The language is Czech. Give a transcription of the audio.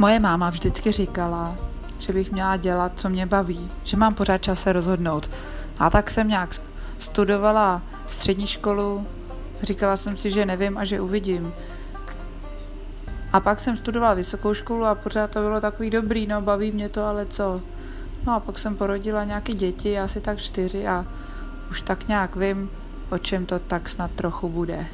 Moje máma vždycky říkala, že bych měla dělat, co mě baví, že mám pořád čas se rozhodnout. A tak jsem nějak studovala střední školu, říkala jsem si, že nevím a že uvidím. A pak jsem studovala vysokou školu a pořád to bylo takový dobrý, no baví mě to, ale co. No a pak jsem porodila nějaké děti, asi tak čtyři a už tak nějak vím, o čem to tak snad trochu bude.